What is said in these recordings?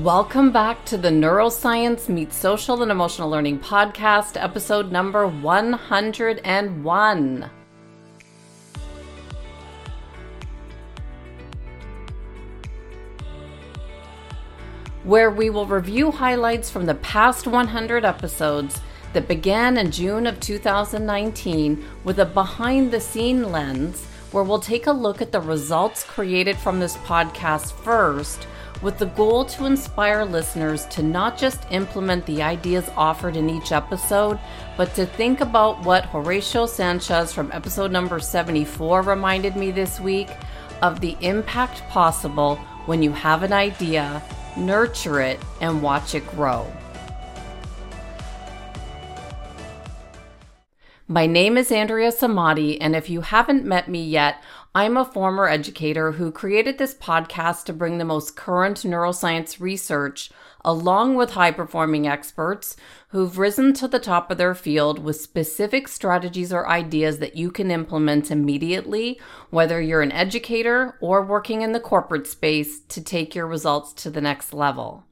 Welcome back to the Neuroscience Meets Social and Emotional Learning podcast, episode number 101. Where we will review highlights from the past 100 episodes that began in June of 2019 with a behind the scene lens, where we'll take a look at the results created from this podcast first with the goal to inspire listeners to not just implement the ideas offered in each episode, but to think about what Horacio Sanchez from episode number 74 reminded me this week of the impact possible when you have an idea, nurture it, and watch it grow. My name is Andrea Samadi, and if you haven't met me yet, I'm a former educator who created this podcast to bring the most current neuroscience research along with high performing experts who've risen to the top of their field with specific strategies or ideas that you can implement immediately, whether you're an educator or working in the corporate space to take your results to the next level.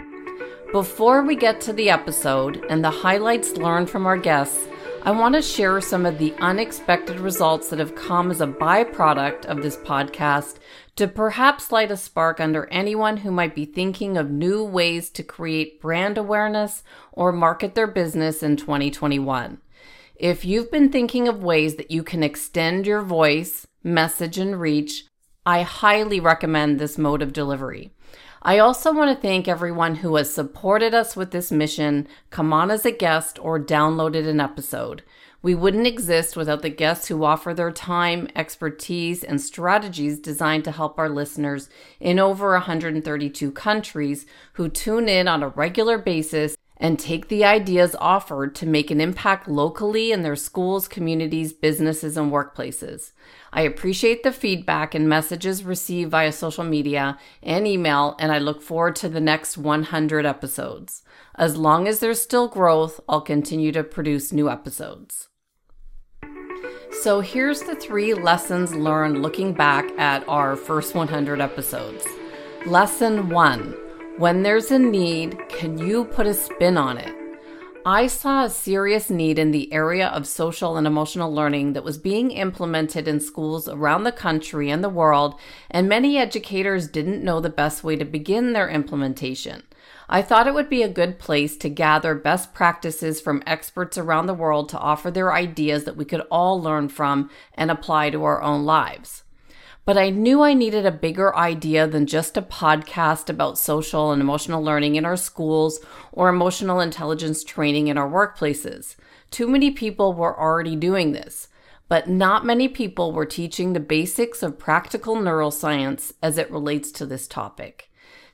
Before we get to the episode and the highlights learned from our guests, I want to share some of the unexpected results that have come as a byproduct of this podcast to perhaps light a spark under anyone who might be thinking of new ways to create brand awareness or market their business in 2021. If you've been thinking of ways that you can extend your voice, message, and reach, I highly recommend this mode of delivery. I also want to thank everyone who has supported us with this mission, come on as a guest, or downloaded an episode. We wouldn't exist without the guests who offer their time, expertise, and strategies designed to help our listeners in over 132 countries who tune in on a regular basis and take the ideas offered to make an impact locally in their schools, communities, businesses, and workplaces. I appreciate the feedback and messages received via social media and email, and I look forward to the next 100 episodes. As long as there's still growth, I'll continue to produce new episodes. So here's the three lessons learned looking back at our first 100 episodes. Lesson one when there's a need, can you put a spin on it? I saw a serious need in the area of social and emotional learning that was being implemented in schools around the country and the world, and many educators didn't know the best way to begin their implementation. I thought it would be a good place to gather best practices from experts around the world to offer their ideas that we could all learn from and apply to our own lives but I knew I needed a bigger idea than just a podcast about social and emotional learning in our schools or emotional intelligence training in our workplaces. Too many people were already doing this, but not many people were teaching the basics of practical neuroscience as it relates to this topic.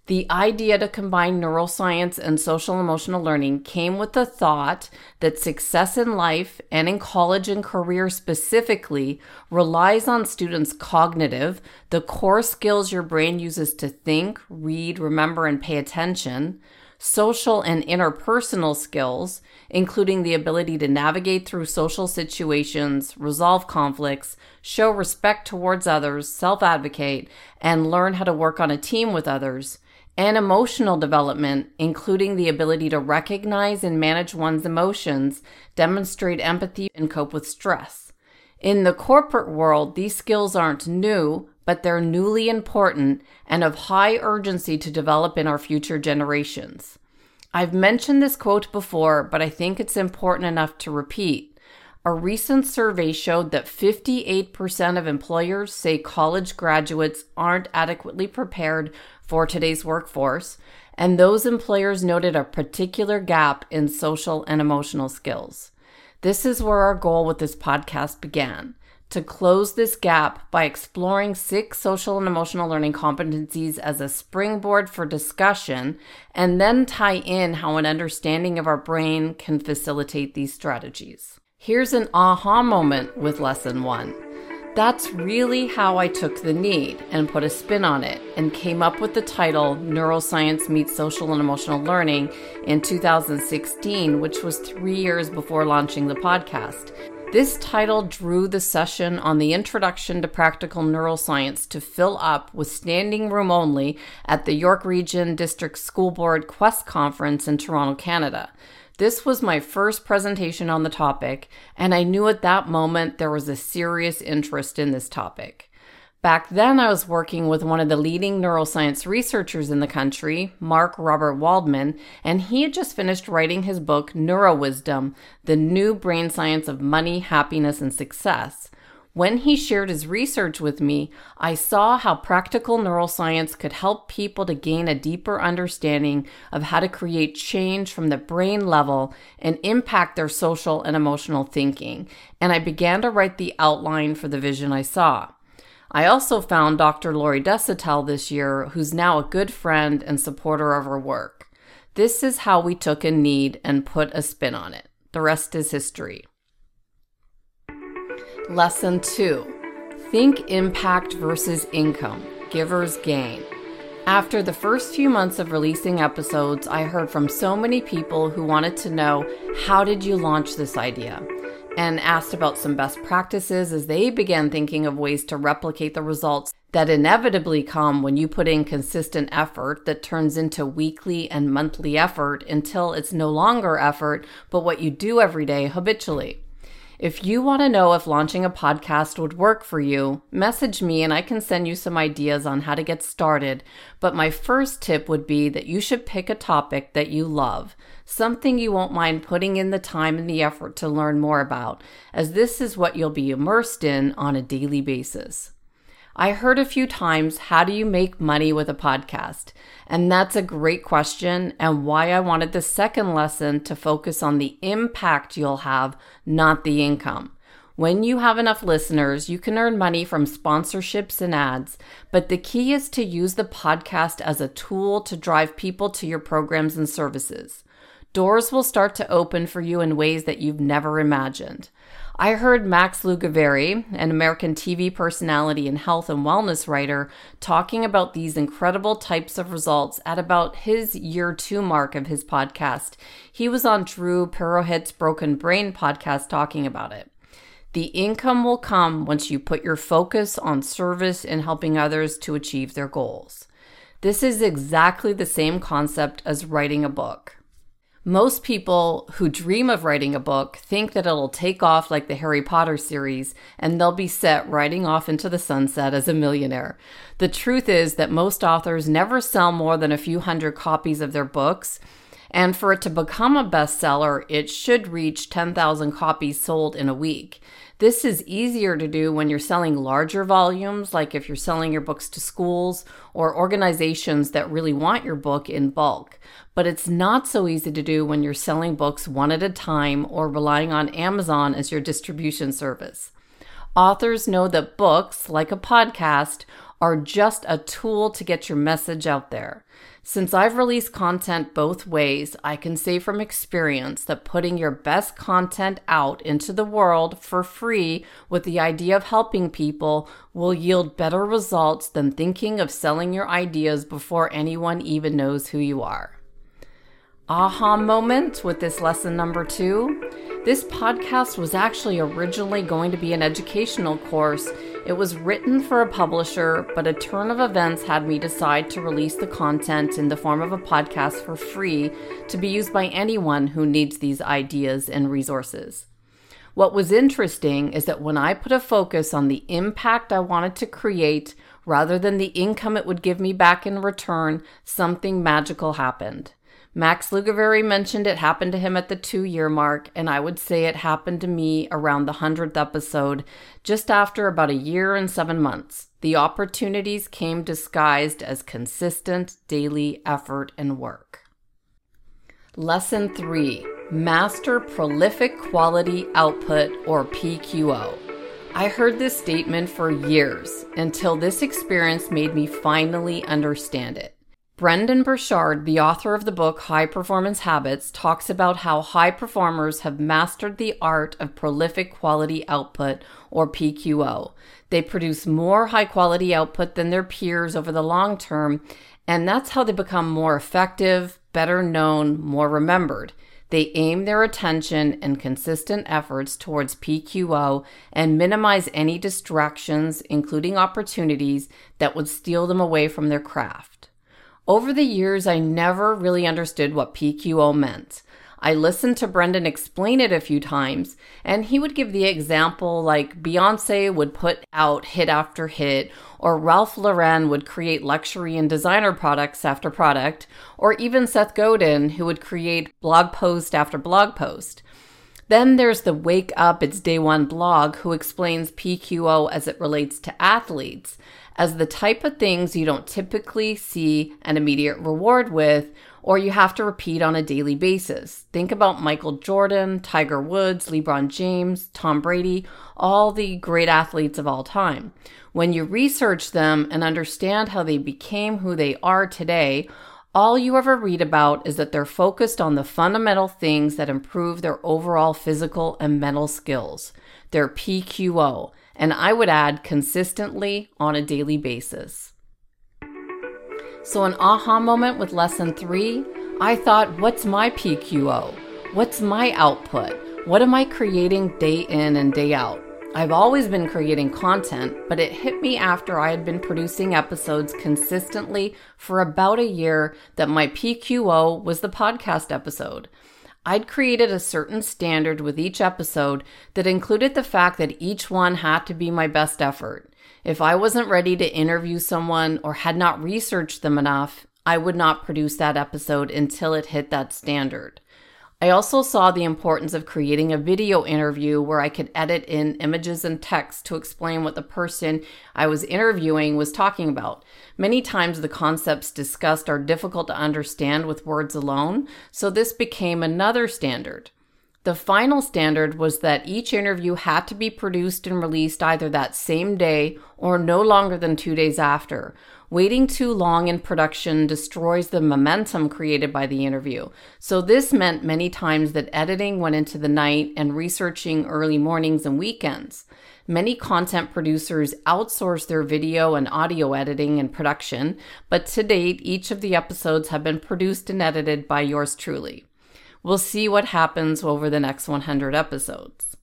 The idea to combine neuroscience and social emotional learning came with the thought that success in life and in college and career specifically relies on students' cognitive, the core skills your brain uses to think, read, remember, and pay attention, social and interpersonal skills, including the ability to navigate through social situations, resolve conflicts, show respect towards others, self advocate, and learn how to work on a team with others and emotional development, including the ability to recognize and manage one's emotions, demonstrate empathy, and cope with stress. In the corporate world, these skills aren't new, but they're newly important and of high urgency to develop in our future generations. I've mentioned this quote before, but I think it's important enough to repeat. A recent survey showed that 58% of employers say college graduates aren't adequately prepared for today's workforce, and those employers noted a particular gap in social and emotional skills. This is where our goal with this podcast began to close this gap by exploring six social and emotional learning competencies as a springboard for discussion, and then tie in how an understanding of our brain can facilitate these strategies. Here's an aha moment with lesson one. That's really how I took the need and put a spin on it and came up with the title Neuroscience Meets Social and Emotional Learning in 2016, which was three years before launching the podcast. This title drew the session on the Introduction to Practical Neuroscience to fill up with standing room only at the York Region District School Board Quest Conference in Toronto, Canada. This was my first presentation on the topic, and I knew at that moment there was a serious interest in this topic. Back then, I was working with one of the leading neuroscience researchers in the country, Mark Robert Waldman, and he had just finished writing his book, Neurowisdom The New Brain Science of Money, Happiness, and Success. When he shared his research with me, I saw how practical neuroscience could help people to gain a deeper understanding of how to create change from the brain level and impact their social and emotional thinking. And I began to write the outline for the vision I saw. I also found Dr. Lori Desautels this year, who's now a good friend and supporter of her work. This is how we took a need and put a spin on it. The rest is history. Lesson 2 Think impact versus income. Givers gain. After the first few months of releasing episodes, I heard from so many people who wanted to know how did you launch this idea? and asked about some best practices as they began thinking of ways to replicate the results that inevitably come when you put in consistent effort that turns into weekly and monthly effort until it's no longer effort, but what you do every day habitually. If you want to know if launching a podcast would work for you, message me and I can send you some ideas on how to get started. But my first tip would be that you should pick a topic that you love, something you won't mind putting in the time and the effort to learn more about, as this is what you'll be immersed in on a daily basis. I heard a few times, how do you make money with a podcast? And that's a great question, and why I wanted the second lesson to focus on the impact you'll have, not the income. When you have enough listeners, you can earn money from sponsorships and ads, but the key is to use the podcast as a tool to drive people to your programs and services. Doors will start to open for you in ways that you've never imagined. I heard Max Lugavere, an American TV personality and health and wellness writer, talking about these incredible types of results at about his year two mark of his podcast. He was on Dhru Purohit's Broken Brain podcast talking about it. The income will come once you put your focus on service and helping others to achieve their goals. This is exactly the same concept as writing a book. Most people who dream of writing a book think that it'll take off like the Harry Potter series and they'll be set riding off into the sunset as a millionaire. The truth is that most authors never sell more than a few hundred copies of their books. And for it to become a bestseller, it should reach 10,000 copies sold in a week. This is easier to do when you're selling larger volumes, like if you're selling your books to schools or organizations that really want your book in bulk but it's not so easy to do when you're selling books one at a time or relying on Amazon as your distribution service. Authors know that books, like a podcast, are just a tool to get your message out there. Since I've released content both ways, I can say from experience that putting your best content out into the world for free with the idea of helping people will yield better results than thinking of selling your ideas before anyone even knows who you are aha moment with this lesson number two. This podcast was actually originally going to be an educational course. It was written for a publisher, but a turn of events had me decide to release the content in the form of a podcast for free to be used by anyone who needs these ideas and resources. What was interesting is that when I put a focus on the impact I wanted to create rather than the income it would give me back in return, something magical happened. Max Lugavere mentioned it happened to him at the two year mark, and I would say it happened to me around the 100th episode, just after about a year and seven months. The opportunities came disguised as consistent daily effort and work. Lesson 3 Master Prolific Quality Output, or PQO. I heard this statement for years until this experience made me finally understand it. Brendon Burchard, the author of the book High Performance Habits, talks about how high performers have mastered the art of prolific quality output, or PQO. They produce more high quality output than their peers over the long term, and that's how they become more effective, better known, more remembered. They aim their attention and consistent efforts towards PQO and minimize any distractions, including opportunities that would steal them away from their craft. Over the years, I never really understood what PQO meant. I listened to Brendon explain it a few times, and he would give the example like Beyonce would put out hit after hit, or Ralph Lauren would create luxury and designer products after product, or even Seth Godin, who would create blog post after blog post. Then there's the Wake Up It's Day One blog, who explains PQO as it relates to athletes, as the type of things you don't typically see an immediate reward with or you have to repeat on a daily basis. Think about Michael Jordan, Tiger Woods, LeBron James, Tom Brady, all the great athletes of all time. When you research them and understand how they became who they are today, all you ever read about is that they're focused on the fundamental things that improve their overall physical and mental skills. Their PQO, and I would add consistently on a daily basis. So, an aha moment with lesson three, I thought, what's my PQO? What's my output? What am I creating day in and day out? I've always been creating content, but it hit me after I had been producing episodes consistently for about a year that my PQO was the podcast episode. I'd created a certain standard with each episode that included the fact that each one had to be my best effort. If I wasn't ready to interview someone or had not researched them enough, I would not produce that episode until it hit that standard. I also saw the importance of creating a video interview where I could edit in images and text to explain what the person I was interviewing was talking about. Many times the concepts discussed are difficult to understand with words alone, so this became another standard. The final standard was that each interview had to be produced and released either that same day or no longer than two days after. Waiting too long in production destroys the momentum created by the interview. So, this meant many times that editing went into the night and researching early mornings and weekends. Many content producers outsource their video and audio editing and production, but to date, each of the episodes have been produced and edited by yours truly. We'll see what happens over the next 100 episodes.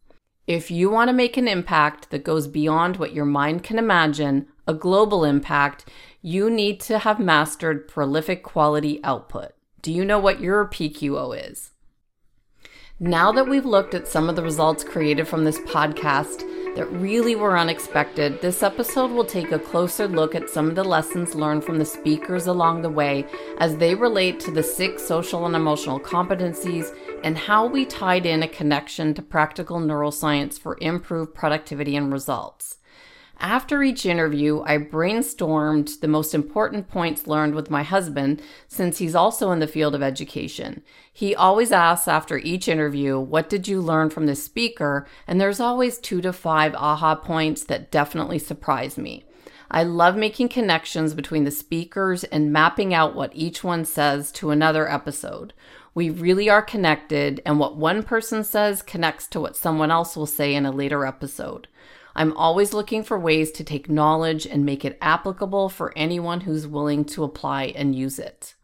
If you want to make an impact that goes beyond what your mind can imagine, a global impact, you need to have mastered prolific quality output. Do you know what your PQO is? Now that we've looked at some of the results created from this podcast, that really were unexpected, this episode will take a closer look at some of the lessons learned from the speakers along the way as they relate to the six social and emotional competencies and how we tied in a connection to practical neuroscience for improved productivity and results. After each interview, I brainstormed the most important points learned with my husband since he's also in the field of education. He always asks after each interview, What did you learn from the speaker? And there's always two to five aha points that definitely surprise me. I love making connections between the speakers and mapping out what each one says to another episode. We really are connected, and what one person says connects to what someone else will say in a later episode. I'm always looking for ways to take knowledge and make it applicable for anyone who's willing to apply and use it.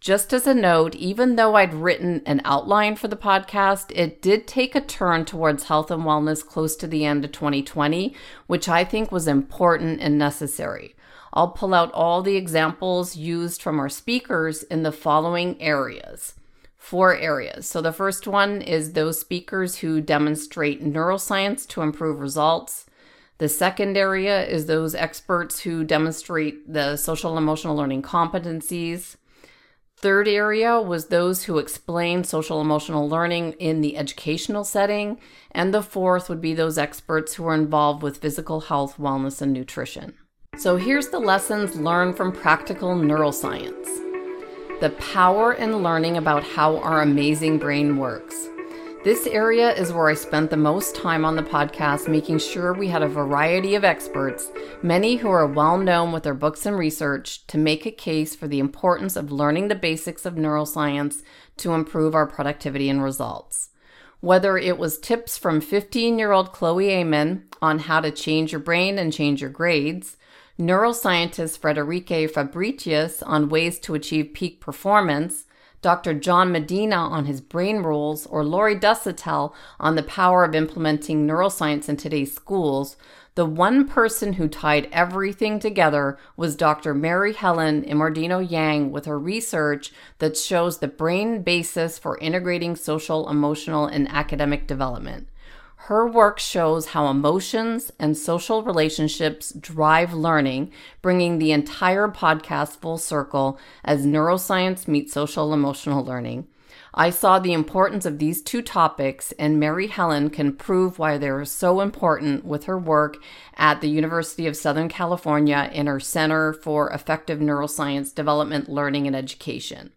Just as a note, even though I'd written an outline for the podcast, it did take a turn towards health and wellness close to the end of 2020, which I think was important and necessary. I'll pull out all the examples used from our speakers in the following areas four areas. So the first one is those speakers who demonstrate neuroscience to improve results. The second area is those experts who demonstrate the social emotional learning competencies. Third area was those who explain social emotional learning in the educational setting. And the fourth would be those experts who are involved with physical health, wellness, and nutrition. So here's the lessons learned from practical neuroscience the power in learning about how our amazing brain works. This area is where I spent the most time on the podcast, making sure we had a variety of experts, many who are well known with their books and research, to make a case for the importance of learning the basics of neuroscience to improve our productivity and results. Whether it was tips from 15 year old Chloe Amen on how to change your brain and change your grades, neuroscientist Friederike Fabritius on ways to achieve peak performance, Dr. John Medina on his brain rules, or Lori Desautels on the power of implementing neuroscience in today's schools, the one person who tied everything together was Dr. Mary Helen Immordino Yang with her research that shows the brain basis for integrating social, emotional, and academic development. Her work shows how emotions and social relationships drive learning, bringing the entire podcast full circle as neuroscience meets social emotional learning. I saw the importance of these two topics, and Mary Helen can prove why they are so important with her work at the University of Southern California in her Center for Affective Neuroscience Development, Learning, and Education.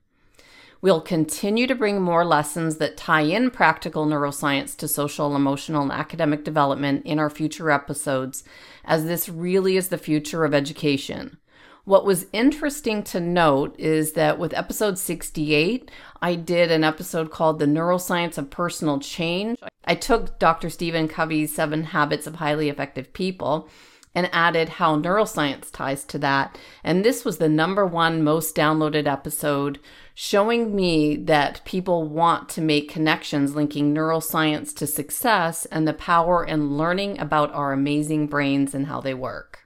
We'll continue to bring more lessons that tie in practical neuroscience to social, emotional, and academic development in our future episodes, as this really is the future of education. What was interesting to note is that with episode 68, I did an episode called The Neuroscience of Personal Change. I took Dr. Stephen Covey's Seven Habits of Highly Effective People and added how neuroscience ties to that. And this was the number one most downloaded episode, showing me that people want to make connections linking neuroscience to success and the power in learning about our amazing brains and how they work.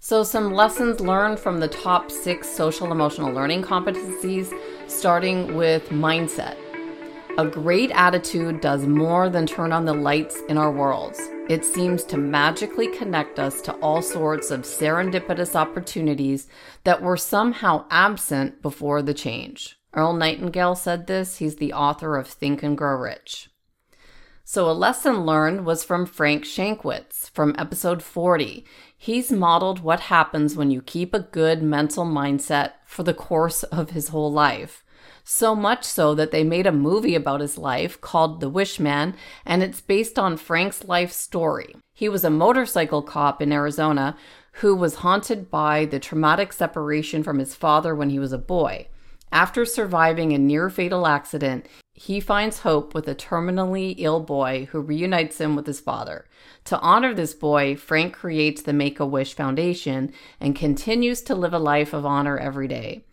So, some lessons learned from the top six social emotional learning competencies, starting with mindset. A great attitude does more than turn on the lights in our worlds. It seems to magically connect us to all sorts of serendipitous opportunities that were somehow absent before the change. Earl Nightingale said this. He's the author of Think and Grow Rich. So, a lesson learned was from Frank Shankwitz from episode 40. He's modeled what happens when you keep a good mental mindset for the course of his whole life so much so that they made a movie about his life called The Wishman, and it's based on Frank's life story. He was a motorcycle cop in Arizona who was haunted by the traumatic separation from his father when he was a boy. After surviving a near fatal accident, he finds hope with a terminally ill boy who reunites him with his father. To honor this boy, Frank creates the Make a Wish Foundation and continues to live a life of honor every day.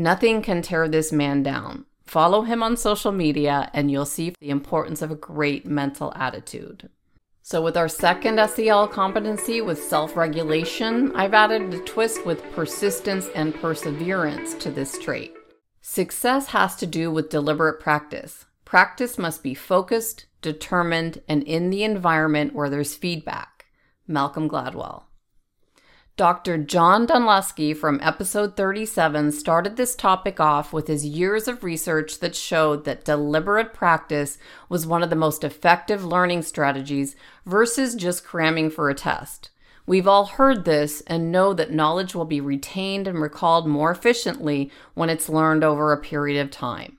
Nothing can tear this man down. Follow him on social media and you'll see the importance of a great mental attitude. So, with our second SEL competency with self regulation, I've added a twist with persistence and perseverance to this trait. Success has to do with deliberate practice. Practice must be focused, determined, and in the environment where there's feedback. Malcolm Gladwell. Dr. John Dunlosky from episode 37 started this topic off with his years of research that showed that deliberate practice was one of the most effective learning strategies versus just cramming for a test. We've all heard this and know that knowledge will be retained and recalled more efficiently when it's learned over a period of time.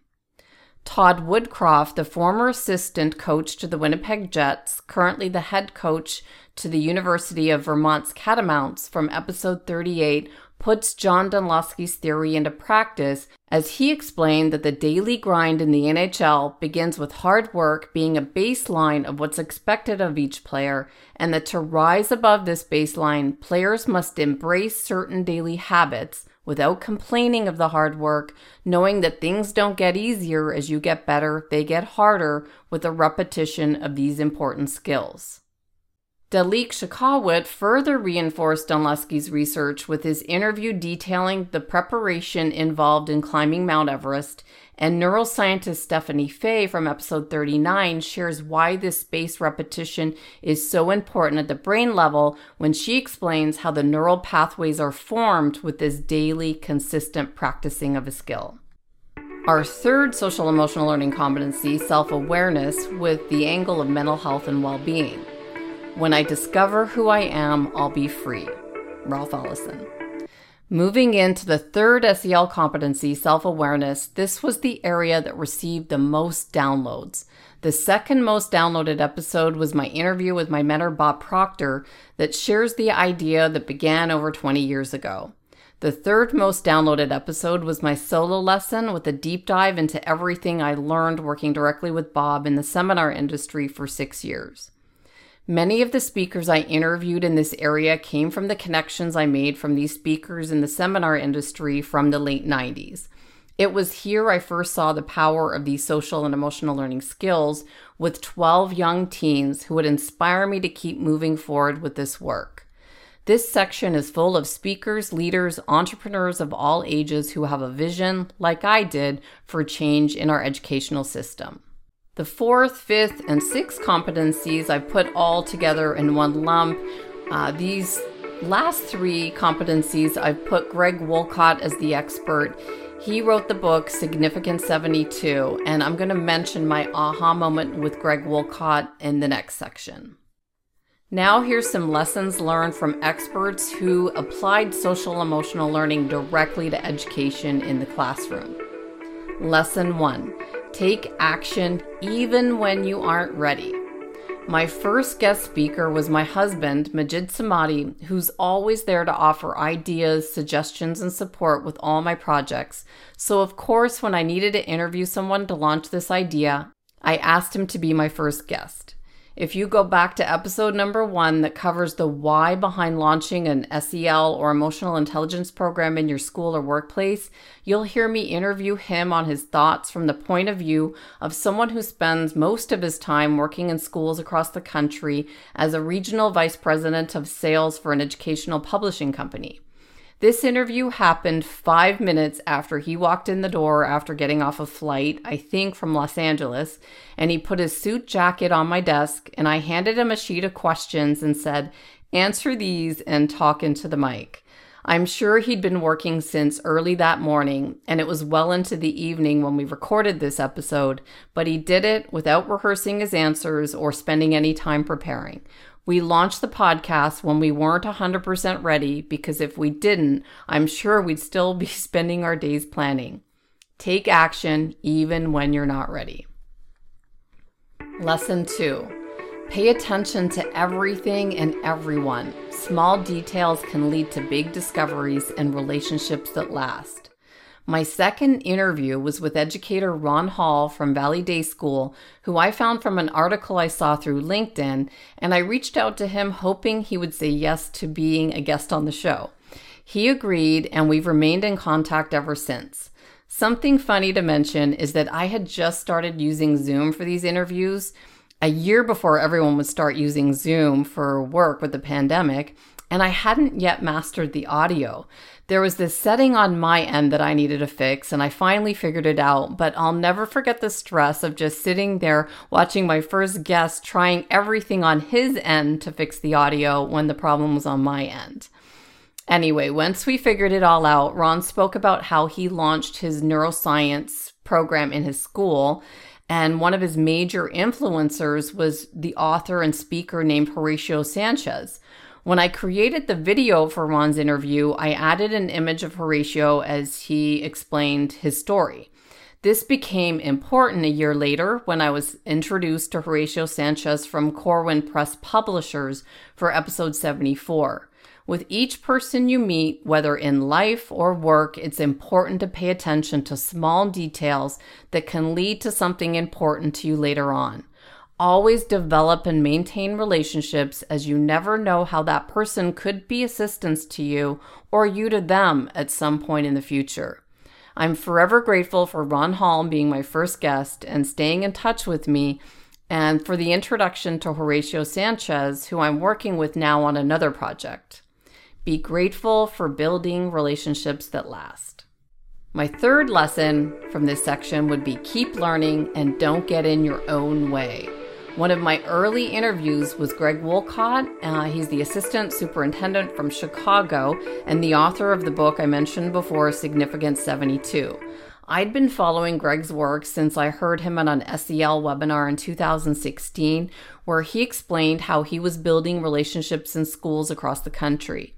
Todd Woodcroft, the former assistant coach to the Winnipeg Jets, currently the head coach to the University of Vermont's Catamounts from episode 38 puts John Dunlosky's theory into practice as he explained that the daily grind in the NHL begins with hard work being a baseline of what's expected of each player, and that to rise above this baseline, players must embrace certain daily habits without complaining of the hard work, knowing that things don't get easier as you get better, they get harder with the repetition of these important skills. Dalik Shakawut further reinforced Dunlosky's research with his interview detailing the preparation involved in climbing Mount Everest, and neuroscientist Stephanie Fay from episode 39 shares why this space repetition is so important at the brain level when she explains how the neural pathways are formed with this daily, consistent practicing of a skill. Our third social emotional learning competency, self awareness, with the angle of mental health and well being. When I discover who I am, I'll be free. Ralph Ellison. Moving into the third SEL competency, self awareness, this was the area that received the most downloads. The second most downloaded episode was my interview with my mentor, Bob Proctor, that shares the idea that began over 20 years ago. The third most downloaded episode was my solo lesson with a deep dive into everything I learned working directly with Bob in the seminar industry for six years. Many of the speakers I interviewed in this area came from the connections I made from these speakers in the seminar industry from the late 90s. It was here I first saw the power of these social and emotional learning skills with 12 young teens who would inspire me to keep moving forward with this work. This section is full of speakers, leaders, entrepreneurs of all ages who have a vision, like I did, for change in our educational system. The fourth, fifth, and sixth competencies I put all together in one lump. Uh, these last three competencies I've put Greg Wolcott as the expert. He wrote the book Significant 72, and I'm going to mention my aha moment with Greg Wolcott in the next section. Now, here's some lessons learned from experts who applied social emotional learning directly to education in the classroom. Lesson one take action even when you aren't ready. My first guest speaker was my husband, Majid Samadi, who's always there to offer ideas, suggestions, and support with all my projects. So, of course, when I needed to interview someone to launch this idea, I asked him to be my first guest. If you go back to episode number one that covers the why behind launching an SEL or emotional intelligence program in your school or workplace, you'll hear me interview him on his thoughts from the point of view of someone who spends most of his time working in schools across the country as a regional vice president of sales for an educational publishing company. This interview happened five minutes after he walked in the door after getting off a flight, I think from Los Angeles, and he put his suit jacket on my desk, and I handed him a sheet of questions and said, Answer these and talk into the mic. I'm sure he'd been working since early that morning, and it was well into the evening when we recorded this episode, but he did it without rehearsing his answers or spending any time preparing. We launched the podcast when we weren't 100% ready because if we didn't, I'm sure we'd still be spending our days planning. Take action even when you're not ready. Lesson two pay attention to everything and everyone. Small details can lead to big discoveries and relationships that last. My second interview was with educator Ron Hall from Valley Day School, who I found from an article I saw through LinkedIn, and I reached out to him hoping he would say yes to being a guest on the show. He agreed, and we've remained in contact ever since. Something funny to mention is that I had just started using Zoom for these interviews a year before everyone would start using Zoom for work with the pandemic, and I hadn't yet mastered the audio. There was this setting on my end that I needed to fix, and I finally figured it out. But I'll never forget the stress of just sitting there watching my first guest trying everything on his end to fix the audio when the problem was on my end. Anyway, once we figured it all out, Ron spoke about how he launched his neuroscience program in his school. And one of his major influencers was the author and speaker named Horacio Sanchez. When I created the video for Ron's interview, I added an image of Horacio as he explained his story. This became important a year later when I was introduced to Horacio Sanchez from Corwin Press Publishers for episode 74. With each person you meet, whether in life or work, it's important to pay attention to small details that can lead to something important to you later on. Always develop and maintain relationships as you never know how that person could be assistance to you or you to them at some point in the future. I'm forever grateful for Ron Hall being my first guest and staying in touch with me, and for the introduction to Horacio Sanchez, who I'm working with now on another project. Be grateful for building relationships that last. My third lesson from this section would be keep learning and don't get in your own way. One of my early interviews was Greg Wolcott. Uh, he's the assistant superintendent from Chicago and the author of the book I mentioned before, Significant 72. I'd been following Greg's work since I heard him on an SEL webinar in 2016, where he explained how he was building relationships in schools across the country.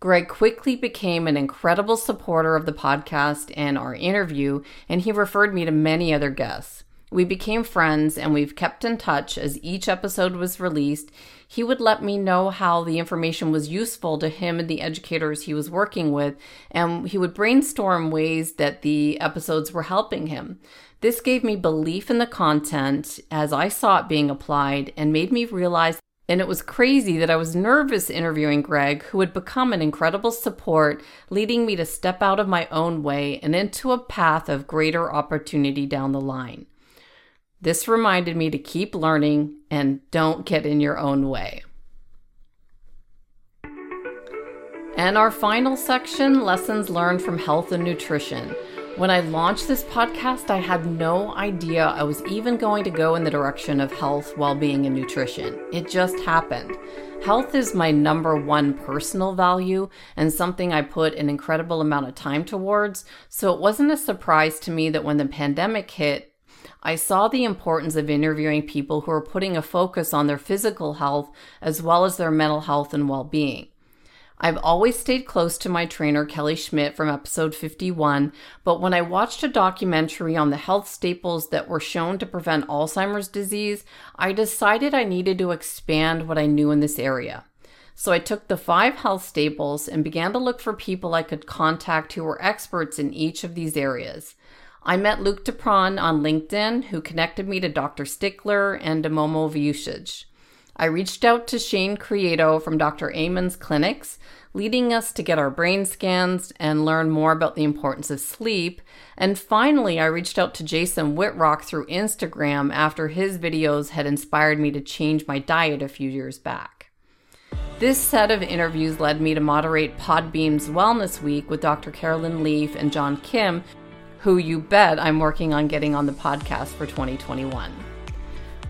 Greg quickly became an incredible supporter of the podcast and our interview, and he referred me to many other guests. We became friends and we've kept in touch as each episode was released. He would let me know how the information was useful to him and the educators he was working with, and he would brainstorm ways that the episodes were helping him. This gave me belief in the content as I saw it being applied and made me realize And it was crazy that I was nervous interviewing Greg, who would become an incredible support, leading me to step out of my own way and into a path of greater opportunity down the line. This reminded me to keep learning and don't get in your own way. And our final section lessons learned from health and nutrition. When I launched this podcast, I had no idea I was even going to go in the direction of health, well being, and nutrition. It just happened. Health is my number one personal value and something I put an incredible amount of time towards, so it wasn't a surprise to me that when the pandemic hit, I saw the importance of interviewing people who are putting a focus on their physical health as well as their mental health and well being. I've always stayed close to my trainer, Kelly Schmidt, from episode 51, but when I watched a documentary on the health staples that were shown to prevent Alzheimer's disease, I decided I needed to expand what I knew in this area. So I took the five health staples and began to look for people I could contact who were experts in each of these areas. I met Luke Dupron on LinkedIn, who connected me to Dr. Stickler and Momo Vucic. I reached out to Shane Creado from Dr. Amen's clinics, leading us to get our brain scans and learn more about the importance of sleep. And finally, I reached out to Jason Wittrock through Instagram after his videos had inspired me to change my diet a few years back. This set of interviews led me to moderate Podbean's Wellness Week with Dr. Caroline Leaf and John Kim, who you bet I'm working on getting on the podcast for 2021.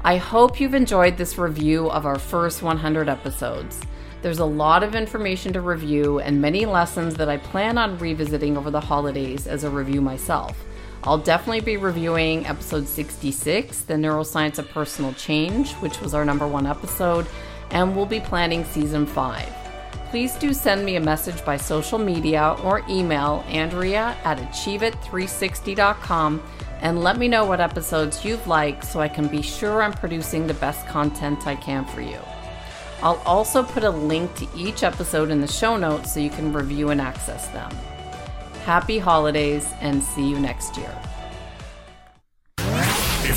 I hope you've enjoyed this review of our first 100 episodes. There's a lot of information to review and many lessons that I plan on revisiting over the holidays as a review myself. I'll definitely be reviewing episode 66, The Neuroscience of Personal Change, which was our number one episode, and we'll be planning season 5. Please do send me a message by social media or email Andrea at achieveit360.com and let me know what episodes you've liked so I can be sure I'm producing the best content I can for you. I'll also put a link to each episode in the show notes so you can review and access them. Happy holidays and see you next year.